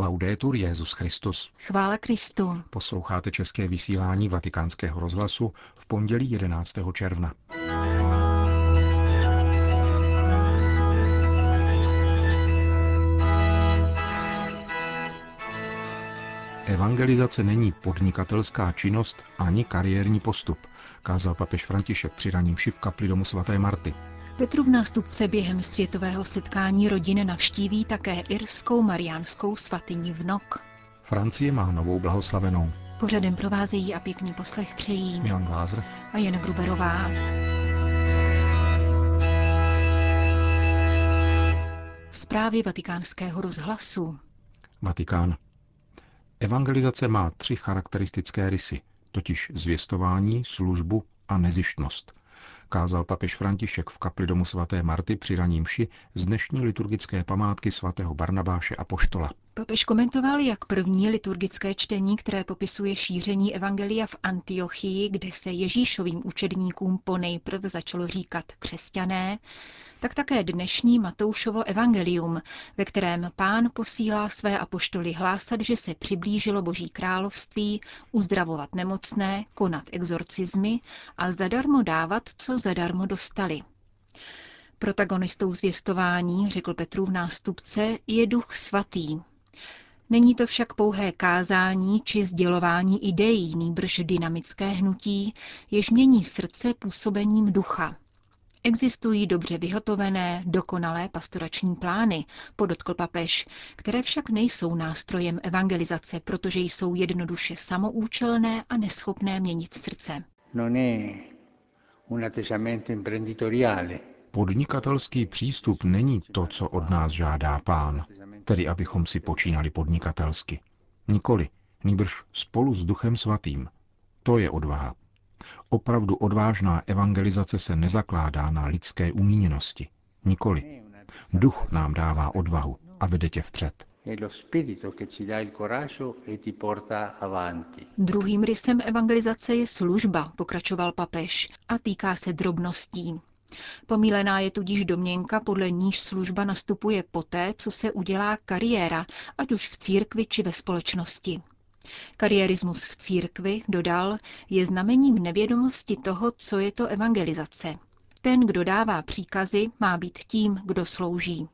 Laudetur Jezus Christus. Chvála Kristu. Posloucháte české vysílání Vatikánského rozhlasu v pondělí 11. června. Evangelizace není podnikatelská činnost ani kariérní postup, kázal papež František při raním v kapli domu svaté Marty. Petrův nástupce během světového setkání rodin navštíví také irskou mariánskou svatyni v Nok. Francie má novou blahoslavenou. Pořadem provázejí a pěkný poslech přejí Milan Glázer a Jen Gruberová. Zprávy vatikánského rozhlasu. Vatikán. Evangelizace má tři charakteristické rysy, totiž zvěstování, službu a nezištnost kázal papež František v kapli domu svaté Marty při raním ši z dnešní liturgické památky svatého Barnabáše a Poštola. Papež komentoval, jak první liturgické čtení, které popisuje šíření evangelia v Antiochii, kde se Ježíšovým učedníkům ponejprv začalo říkat křesťané, tak také dnešní Matoušovo evangelium, ve kterém pán posílá své apoštoly hlásat, že se přiblížilo Boží království, uzdravovat nemocné, konat exorcizmy a zadarmo dávat, co zadarmo dostali. Protagonistou zvěstování, řekl Petrův nástupce, je duch svatý. Není to však pouhé kázání či sdělování ideí, nýbrž dynamické hnutí, jež mění srdce působením ducha. Existují dobře vyhotovené, dokonalé pastorační plány, podotkl papež, které však nejsou nástrojem evangelizace, protože jsou jednoduše samoučelné a neschopné měnit srdce. Podnikatelský přístup není to, co od nás žádá pán, tedy abychom si počínali podnikatelsky. Nikoli, nýbrž spolu s Duchem Svatým. To je odvaha. Opravdu odvážná evangelizace se nezakládá na lidské umíněnosti. Nikoli. Duch nám dává odvahu a vede tě vpřed. Druhým rysem evangelizace je služba, pokračoval papež, a týká se drobností. Pomílená je tudíž domněnka, podle níž služba nastupuje poté, co se udělá kariéra, ať už v církvi či ve společnosti. Kariérismus v církvi, dodal, je znamením nevědomosti toho, co je to evangelizace. Ten, kdo dává příkazy, má být tím, kdo slouží.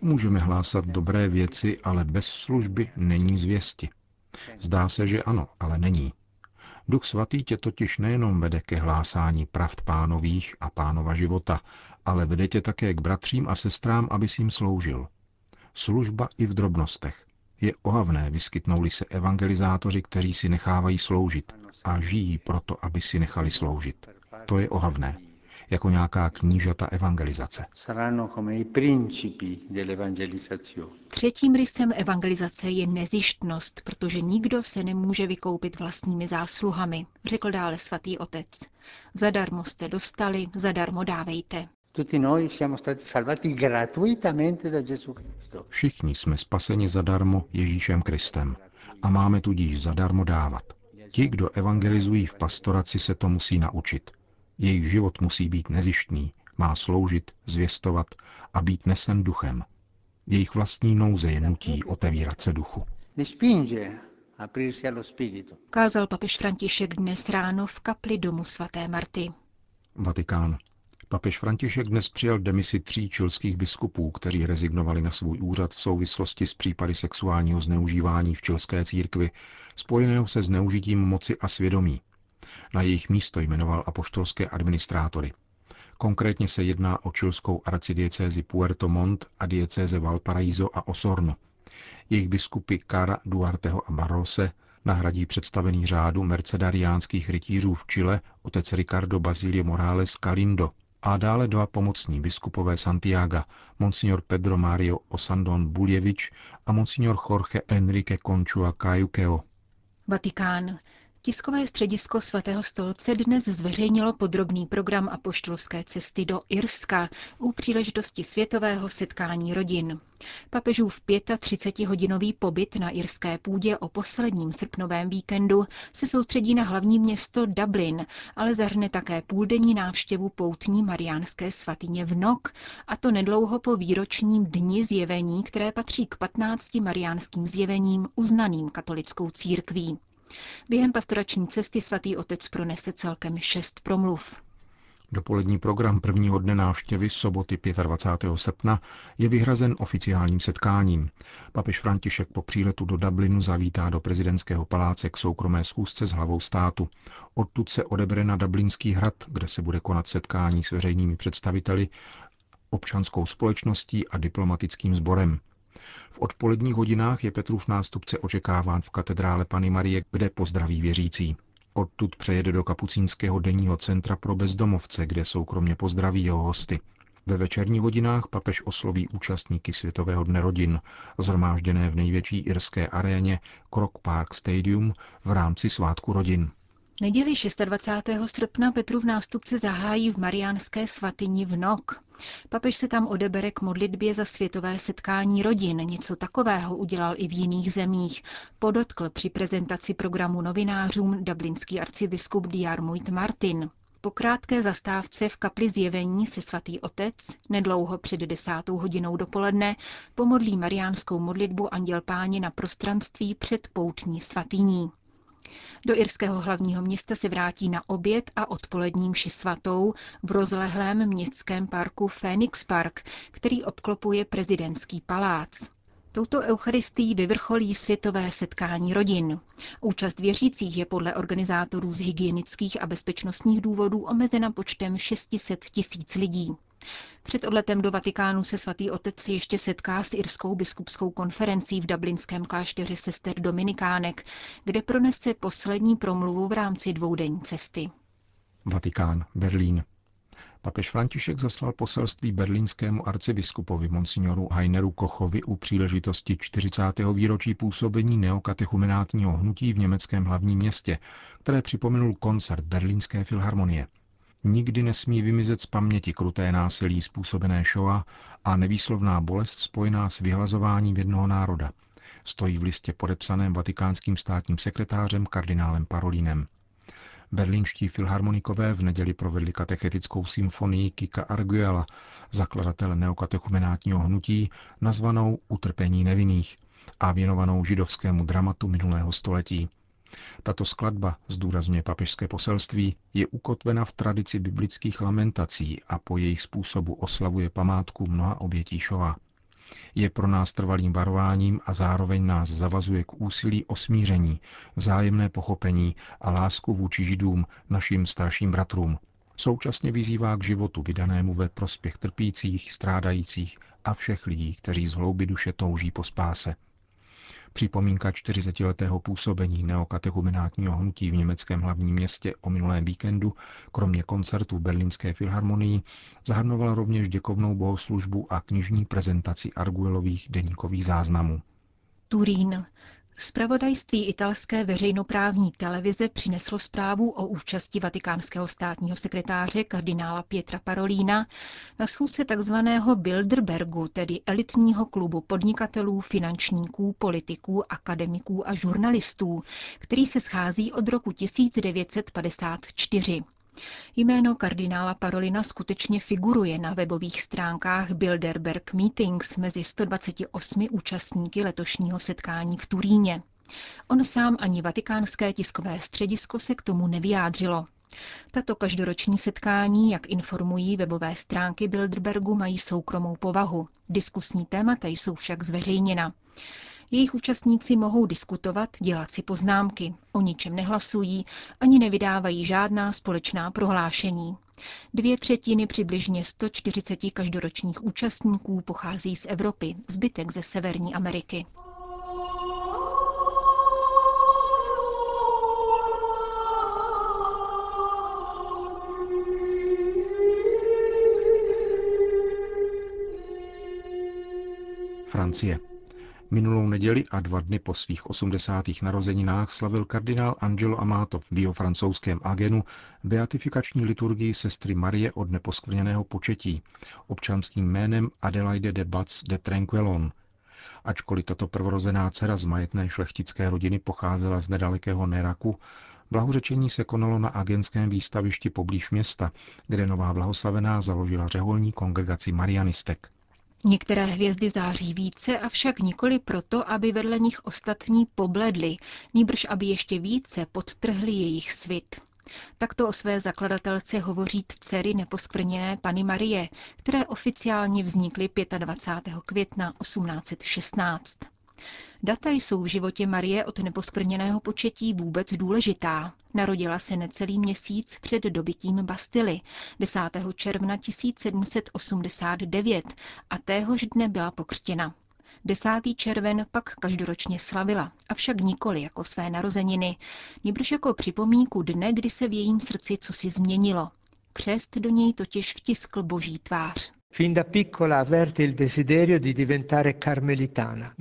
Můžeme hlásat dobré věci, ale bez služby není zvěsti. Zdá se, že ano, ale není. Duch svatý tě totiž nejenom vede ke hlásání pravd pánových a pánova života, ale vede tě také k bratřím a sestrám, aby jim sloužil. Služba i v drobnostech. Je ohavné, vyskytnou-li se evangelizátoři, kteří si nechávají sloužit a žijí proto, aby si nechali sloužit. To je ohavné jako nějaká knížata evangelizace. Třetím rysem evangelizace je nezištnost, protože nikdo se nemůže vykoupit vlastními zásluhami, řekl dále svatý otec. Zadarmo jste dostali, zadarmo dávejte. Všichni jsme spaseni zadarmo Ježíšem Kristem a máme tudíž zadarmo dávat. Ti, kdo evangelizují v pastoraci, se to musí naučit. Jejich život musí být nezištný, má sloužit, zvěstovat a být nesen duchem. Jejich vlastní nouze je nutí otevírat se duchu. Kázal papež František dnes ráno v kapli domu svaté Marty. Vatikán. Papež František dnes přijal demisi tří čilských biskupů, kteří rezignovali na svůj úřad v souvislosti s případy sexuálního zneužívání v čilské církvi, spojeného se zneužitím moci a svědomí. Na jejich místo jmenoval apoštolské administrátory. Konkrétně se jedná o čilskou arcidiecézi Puerto Montt a diecéze Valparaíso a Osorno. Jejich biskupy Cara Duarteho a Barrose nahradí představený řádu mercedariánských rytířů v Chile otec Ricardo Basilio Morales Calindo a dále dva pomocní biskupové Santiago, monsignor Pedro Mario Osandon Buljevič a monsignor Jorge Enrique Conchua Cayuqueo. Vatikán. Tiskové středisko svatého stolce dnes zveřejnilo podrobný program apoštolské cesty do Irska u příležitosti světového setkání rodin. Papežův 35-hodinový pobyt na irské půdě o posledním srpnovém víkendu se soustředí na hlavní město Dublin, ale zahrne také půldenní návštěvu poutní mariánské svatyně v Nok, a to nedlouho po výročním dni zjevení, které patří k 15 mariánským zjevením uznaným katolickou církví. Během pastorační cesty svatý otec pronese celkem šest promluv. Dopolední program prvního dne návštěvy soboty 25. srpna je vyhrazen oficiálním setkáním. Papež František po příletu do Dublinu zavítá do prezidentského paláce k soukromé schůzce s hlavou státu. Odtud se odebere na Dublinský hrad, kde se bude konat setkání s veřejnými představiteli, občanskou společností a diplomatickým sborem. V odpoledních hodinách je Petrův nástupce očekáván v katedrále Pany Marie, kde pozdraví věřící. Odtud přejede do kapucínského denního centra pro bezdomovce, kde soukromě pozdraví jeho hosty. Ve večerních hodinách papež osloví účastníky Světového dne rodin, zhromážděné v největší irské aréně Croc Park Stadium v rámci svátku rodin. Neděli 26. srpna Petru v nástupce zahájí v Mariánské svatyni v Nok. Papež se tam odebere k modlitbě za světové setkání rodin. Něco takového udělal i v jiných zemích. Podotkl při prezentaci programu novinářům dublinský arcibiskup Diarmuid Martin. Po krátké zastávce v kapli zjevení se svatý otec, nedlouho před desátou hodinou dopoledne, pomodlí mariánskou modlitbu Anděl Páně na prostranství před poutní svatyní. Do irského hlavního města se vrátí na oběd a odpoledním ši svatou v rozlehlém městském parku Phoenix Park, který obklopuje prezidentský palác. Touto eucharistií vyvrcholí světové setkání rodin. Účast věřících je podle organizátorů z hygienických a bezpečnostních důvodů omezena počtem 600 tisíc lidí. Před odletem do Vatikánu se svatý otec ještě setká s Irskou biskupskou konferencí v dublinském klášteře sester Dominikánek, kde pronese poslední promluvu v rámci dvoudenní cesty. Vatikán, Berlín. Papež František zaslal poselství berlínskému arcibiskupovi monsignoru Heineru Kochovi u příležitosti 40. výročí působení neokatechumenátního hnutí v německém hlavním městě, které připomenul koncert Berlínské filharmonie. Nikdy nesmí vymizet z paměti kruté násilí způsobené Shoah a nevýslovná bolest spojená s vyhlazováním jednoho národa. Stojí v listě podepsaném vatikánským státním sekretářem kardinálem Parolínem. Berlínští filharmonikové v neděli provedli katechetickou symfonii Kika Arguela, zakladatele neokatechumenátního hnutí, nazvanou Utrpení nevinných a věnovanou židovskému dramatu minulého století. Tato skladba, zdůrazňuje papežské poselství, je ukotvena v tradici biblických lamentací a po jejich způsobu oslavuje památku mnoha obětí šova. Je pro nás trvalým varováním a zároveň nás zavazuje k úsilí o smíření, vzájemné pochopení a lásku vůči židům, našim starším bratrům. Současně vyzývá k životu vydanému ve prospěch trpících, strádajících a všech lidí, kteří z hlouby duše touží po spáse. Připomínka 40-letého působení neokatechumenátního hnutí v německém hlavním městě o minulém víkendu, kromě koncertu v Berlínské filharmonii, zahrnovala rovněž děkovnou bohoslužbu a knižní prezentaci Arguelových deníkových záznamů. Turín. Spravodajství italské veřejnoprávní televize přineslo zprávu o účasti vatikánského státního sekretáře kardinála Pietra Parolína na schůzce tzv. Bilderbergu, tedy elitního klubu podnikatelů, finančníků, politiků, akademiků a žurnalistů, který se schází od roku 1954. Jméno kardinála Parolina skutečně figuruje na webových stránkách Bilderberg Meetings mezi 128 účastníky letošního setkání v Turíně. On sám ani vatikánské tiskové středisko se k tomu nevyjádřilo. Tato každoroční setkání, jak informují webové stránky Bilderbergu, mají soukromou povahu. Diskusní témata jsou však zveřejněna. Jejich účastníci mohou diskutovat, dělat si poznámky, o ničem nehlasují, ani nevydávají žádná společná prohlášení. Dvě třetiny přibližně 140 každoročních účastníků pochází z Evropy, zbytek ze Severní Ameriky. Francie. Minulou neděli a dva dny po svých 80. narozeninách slavil kardinál Angelo Amato v jeho francouzském agenu beatifikační liturgii sestry Marie od neposkvrněného početí, občanským jménem Adelaide de Batz de Tranquillon. Ačkoliv tato prvorozená dcera z majetné šlechtické rodiny pocházela z nedalekého Neraku, blahořečení se konalo na agenském výstavišti poblíž města, kde nová blahoslavená založila řeholní kongregaci marianistek. Některé hvězdy září více, avšak nikoli proto, aby vedle nich ostatní pobledly, níbrž aby ještě více podtrhli jejich svit. Takto o své zakladatelce hovoří dcery neposkvrněné Pany Marie, které oficiálně vznikly 25. května 1816. Data jsou v životě Marie od neposkvrněného početí vůbec důležitá. Narodila se necelý měsíc před dobytím Bastily 10. června 1789 a téhož dne byla pokřtěna. 10. červen pak každoročně slavila, avšak nikoli jako své narozeniny, nýbrž jako připomínku dne, kdy se v jejím srdci cosi změnilo. Křest do něj totiž vtiskl boží tvář.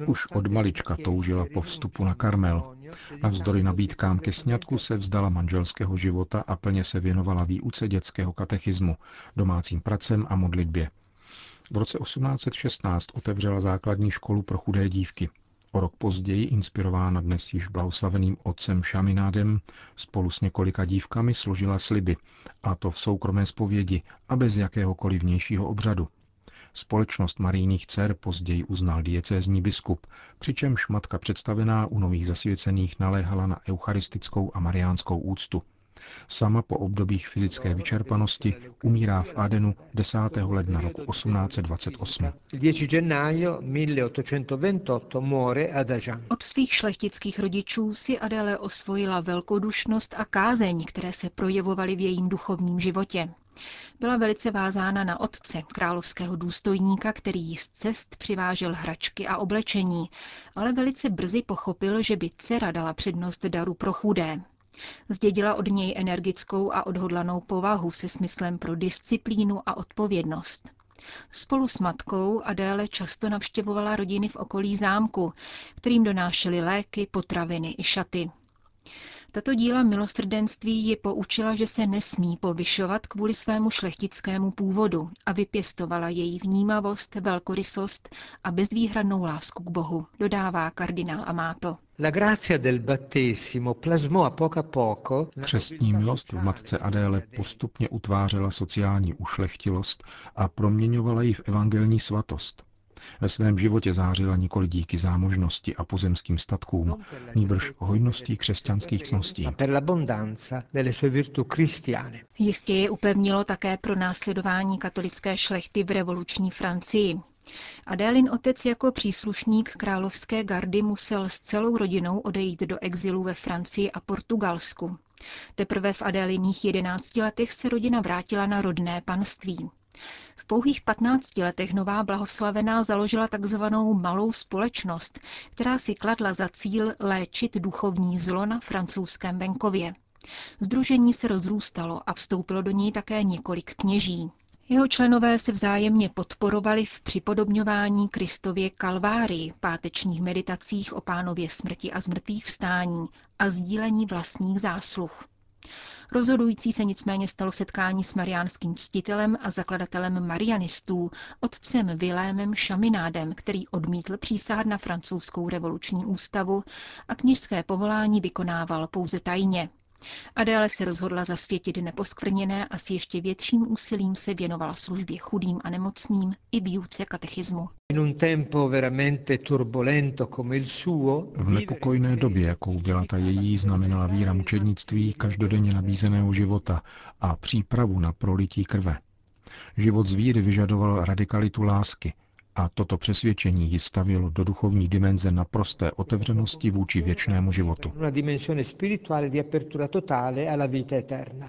Už od malička toužila po vstupu na Karmel. Navzdory nabídkám ke sňatku se vzdala manželského života a plně se věnovala výuce dětského katechismu, domácím pracem a modlitbě. V roce 1816 otevřela základní školu pro chudé dívky. O rok později, inspirována dnes již blahoslaveným otcem Šaminádem, spolu s několika dívkami složila sliby, a to v soukromé zpovědi a bez jakéhokoliv vnějšího obřadu. Společnost marijných dcer později uznal diecézní biskup, přičemž matka představená u nových zasvěcených naléhala na eucharistickou a mariánskou úctu – Sama po obdobích fyzické vyčerpanosti umírá v Adenu 10. ledna roku 1828. Od svých šlechtických rodičů si Adele osvojila velkodušnost a kázeň, které se projevovaly v jejím duchovním životě. Byla velice vázána na otce, královského důstojníka, který jí z cest přivážel hračky a oblečení, ale velice brzy pochopil, že by dcera dala přednost daru pro chudé. Zdědila od něj energickou a odhodlanou povahu se smyslem pro disciplínu a odpovědnost. Spolu s matkou Adéle často navštěvovala rodiny v okolí zámku, kterým donášely léky, potraviny i šaty. Tato díla milosrdenství ji poučila, že se nesmí povyšovat kvůli svému šlechtickému původu a vypěstovala její vnímavost, velkorysost a bezvýhradnou lásku k Bohu, dodává kardinál Amato. Křestní milost v matce Adéle postupně utvářela sociální ušlechtilost a proměňovala ji v evangelní svatost. Ve svém životě zářila nikoli díky zámožnosti a pozemským statkům, nýbrž hojností křesťanských cností. Jistě je upevnilo také pro následování katolické šlechty v revoluční Francii. Adélin otec jako příslušník královské gardy musel s celou rodinou odejít do exilu ve Francii a Portugalsku. Teprve v Adéliných jedenácti letech se rodina vrátila na rodné panství. V pouhých 15 letech nová blahoslavená založila takzvanou malou společnost, která si kladla za cíl léčit duchovní zlo na francouzském venkově. Združení se rozrůstalo a vstoupilo do něj také několik kněží. Jeho členové se vzájemně podporovali v připodobňování Kristově kalvárii, pátečních meditacích o pánově smrti a zmrtvých vstání a sdílení vlastních zásluh. Rozhodující se nicméně stalo setkání s mariánským ctitelem a zakladatelem marianistů, otcem Vilémem Šaminádem, který odmítl přísahat na francouzskou revoluční ústavu a knižské povolání vykonával pouze tajně. Adéle se rozhodla zasvětit neposkvrněné a s ještě větším úsilím se věnovala službě chudým a nemocným i výuce katechismu. V nepokojné době, jakou byla ta její, znamenala víra mučednictví každodenně nabízeného života a přípravu na prolití krve. Život z víry vyžadoval radikalitu lásky, a toto přesvědčení ji stavilo do duchovní dimenze naprosté otevřenosti vůči věčnému životu.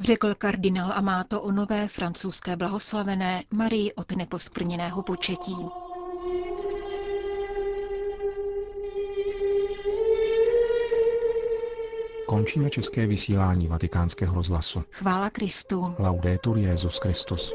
Řekl kardinál Amato o nové francouzské blahoslavené Marii od neposkvrněného početí. Končíme české vysílání vatikánského rozhlasu. Chvála Kristu. Laudetur Jezus Christus.